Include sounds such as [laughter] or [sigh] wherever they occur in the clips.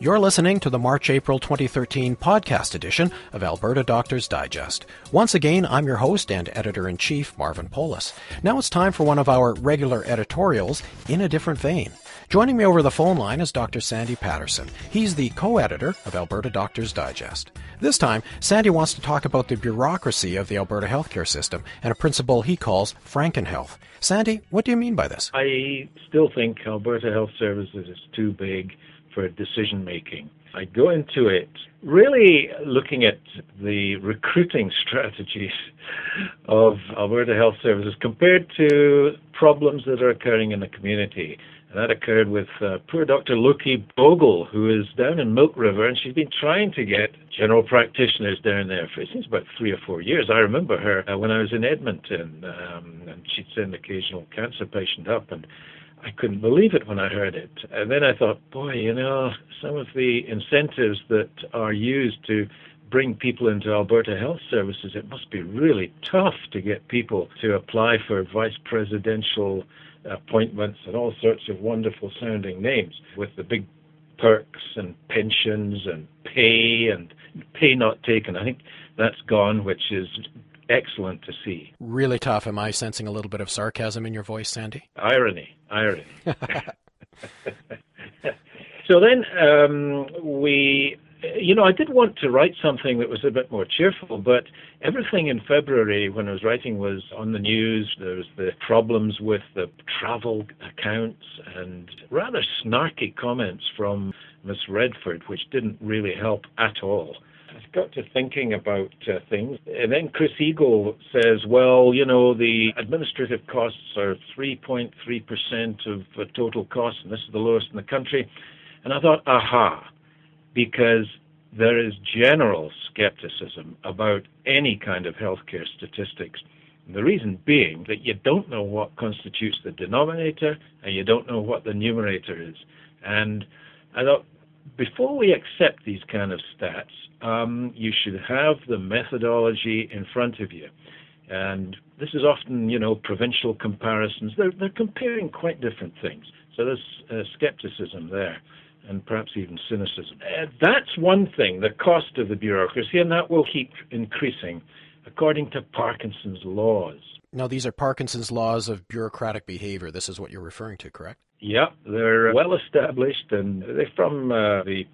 You're listening to the March April 2013 podcast edition of Alberta Doctors Digest. Once again, I'm your host and editor in chief, Marvin Polis. Now it's time for one of our regular editorials in a different vein. Joining me over the phone line is Dr. Sandy Patterson. He's the co editor of Alberta Doctors Digest. This time, Sandy wants to talk about the bureaucracy of the Alberta healthcare system and a principle he calls Frankenhealth. Sandy, what do you mean by this? I still think Alberta Health Services is too big for decision making. I go into it really looking at the recruiting [laughs] strategies of Alberta Health Services compared to problems that are occurring in the community. That occurred with uh, poor Dr. Loki Bogle, who is down in Milk River, and she's been trying to get general practitioners down there for, it seems, about three or four years. I remember her uh, when I was in Edmonton, um, and she'd send occasional cancer patient up, and I couldn't believe it when I heard it. And then I thought, boy, you know, some of the incentives that are used to bring people into Alberta Health Services, it must be really tough to get people to apply for vice presidential appointments and all sorts of wonderful sounding names with the big perks and pensions and pay and pay not taken. I think that's gone, which is excellent to see. Really tough. Am I sensing a little bit of sarcasm in your voice, Sandy? Irony, irony. [laughs] [laughs] [laughs] so then um, we, you know, I did want to write something that was a bit more cheerful, but everything in February when I was writing was on the news. There was the problems with the travel accounts and rather snarky comments from Miss Redford, which didn't really help at all. I got to thinking about uh, things. And then Chris Eagle says, well, you know, the administrative costs are 3.3% of total costs, and this is the lowest in the country. And I thought, aha, because there is general skepticism about any kind of healthcare statistics. The reason being that you don't know what constitutes the denominator and you don't know what the numerator is. And I thought before we accept these kind of stats, um, you should have the methodology in front of you. And this is often, you know, provincial comparisons. They're, they're comparing quite different things. So there's uh, skepticism there, and perhaps even cynicism. Uh, that's one thing, the cost of the bureaucracy, and that will keep increasing according to Parkinson's laws. Now, these are Parkinson's laws of bureaucratic behavior. This is what you're referring to, correct? Yeah, they're well established, and they're from uh, the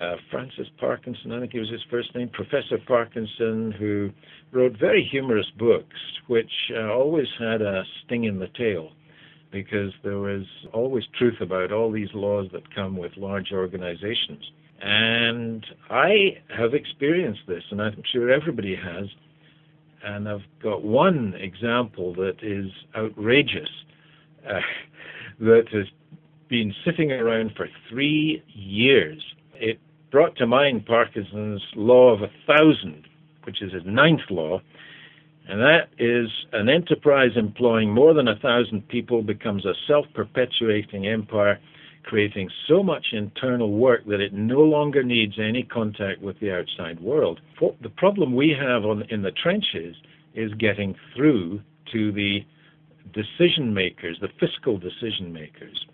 uh, Francis Parkinson, I think it was his first name, Professor Parkinson, who wrote very humorous books, which uh, always had a sting in the tail because there was always truth about all these laws that come with large organizations. And I have experienced this, and I'm sure everybody has. And I've got one example that is outrageous. [laughs] Uh, that has been sitting around for three years. It brought to mind Parkinson's law of a thousand, which is his ninth law, and that is an enterprise employing more than a thousand people becomes a self-perpetuating empire, creating so much internal work that it no longer needs any contact with the outside world. The problem we have on, in the trenches is getting through to the decision makers, the fiscal decision makers.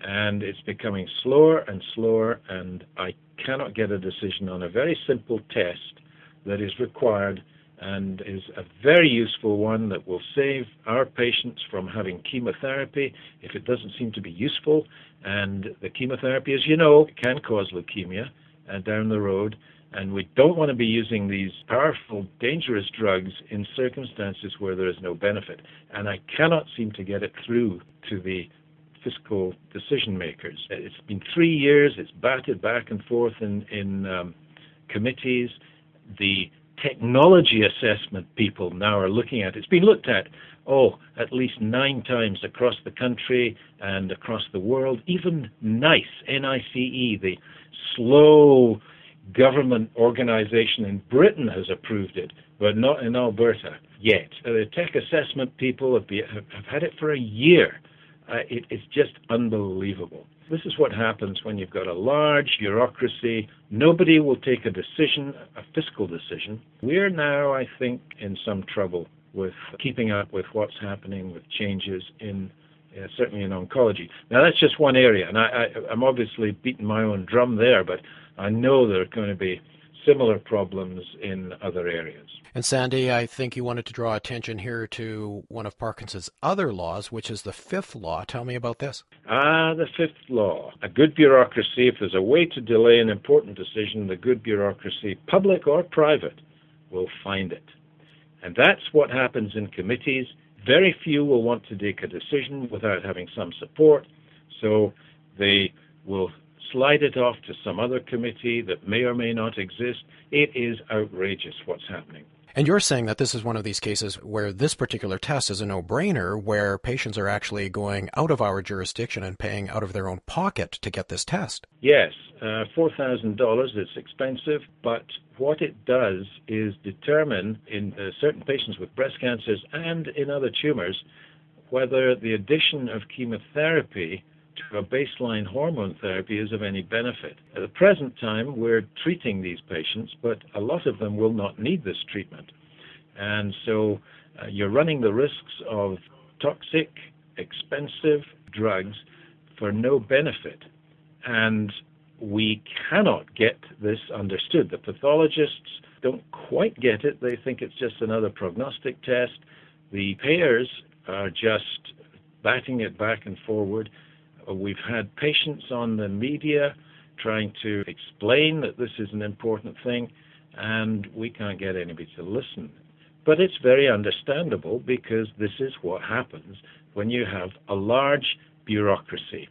And it's becoming slower and slower, and I cannot get a decision on a very simple test that is required and is a very useful one that will save our patients from having chemotherapy if it doesn't seem to be useful. And the chemotherapy, as you know, can cause leukemia uh, down the road. And we don't want to be using these powerful, dangerous drugs in circumstances where there is no benefit. And I cannot seem to get it through to the fiscal decision makers. It's been three years, it's batted back and forth in, in um, committees. The technology assessment people now are looking at, it's been looked at, oh, at least nine times across the country and across the world. Even NICE, N-I-C-E, the slow government organization in Britain has approved it, but not in Alberta yet. Uh, the tech assessment people have, be, have, had it for a year. Uh, it, it's just unbelievable. This is what happens when you've got a large bureaucracy. Nobody will take a decision, a fiscal decision. We're now, I think, in some trouble with keeping up with what's happening with changes in uh, certainly in oncology. Now, that's just one area, and I, I, I'm obviously beating my own drum there, but I know there are going to be similar problems in other areas. And Sandy, I think you wanted to draw attention here to one of Parkinson's other laws, which is the fifth law. Tell me about this. Ah, the fifth law. A good bureaucracy, if there's a way to delay an important decision, the good bureaucracy, public or private, will find it. And that's what happens in committees. Very few will want to take a decision without having some support, so they will slide it off to some other committee that may or may not exist. It is outrageous what's happening. And you're saying that this is one of these cases where this particular test is a no brainer, where patients are actually going out of our jurisdiction and paying out of their own pocket to get this test. Yes, uh, $4,000, it's expensive, but what it does is determine in uh, certain patients with breast cancers and in other tumors whether the addition of chemotherapy to a baseline hormone therapy is of any benefit. At the present time, we're treating these patients, but a lot of them will not need this treatment. And so uh, you're running the risks of toxic, expensive drugs for no benefit. And we cannot get this understood. The pathologists don't quite get it. They think it's just another prognostic test. The payers are just batting it back and forward. We've had patients on the media trying to explain that this is an important thing, and we can't get anybody to listen. But it's very understandable because this is what happens when you have a large bureaucracy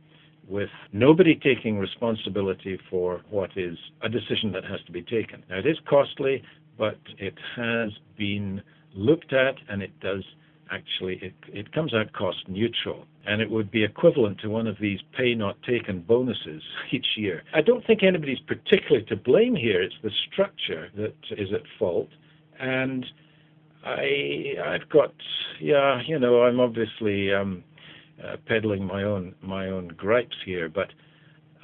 with nobody taking responsibility for what is a decision that has to be taken. Now, it is costly, but it has been looked at and it does actually, it, it comes out cost neutral. And it would be equivalent to one of these pay not taken bonuses [laughs] each year. I don't think anybody's particularly to blame here. It's the structure that is at fault. And I, I've got, yeah, you know, I'm obviously um, uh, peddling my own my own gripes here, but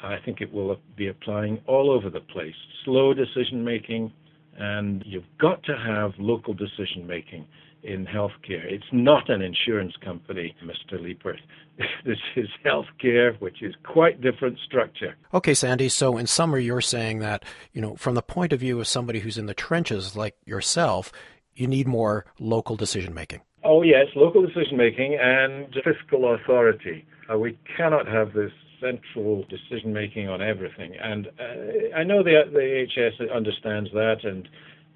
I think it will be applying all over the place. Slow decision making, and you've got to have local decision making in healthcare. It's not an insurance company, Mr. Liepert. [laughs] this is healthcare, which is quite different structure. Okay, Sandy. So, in summary, you're saying that you know, from the point of view of somebody who's in the trenches like yourself, you need more local decision making. Oh yes, local decision making and fiscal authority. Uh, we cannot have this central decision making on everything. And uh, I know the the AHS understands that and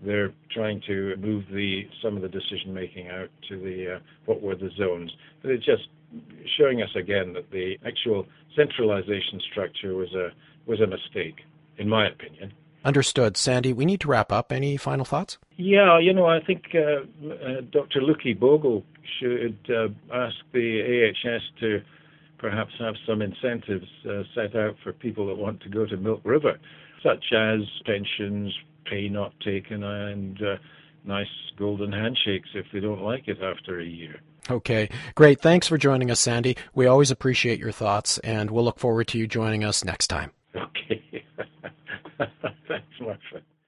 they're trying to move the some of the decision making out to the uh, what were the zones. But it's just showing us again that the actual centralization structure was a was a mistake, in my opinion. Understood, Sandy. We need to wrap up. Any final thoughts? Yeah, you know, I think uh, uh, Dr. Lucky Bogle should uh, ask the AHS to perhaps have some incentives uh, set out for people that want to go to Milk River, such as pensions, pay not taken and uh, nice golden handshakes if they don't like it after a year. Okay, great. Thanks for joining us, Sandy. We always appreciate your thoughts, and we'll look forward to you joining us next time. Okay. [laughs] Thanks, Martha.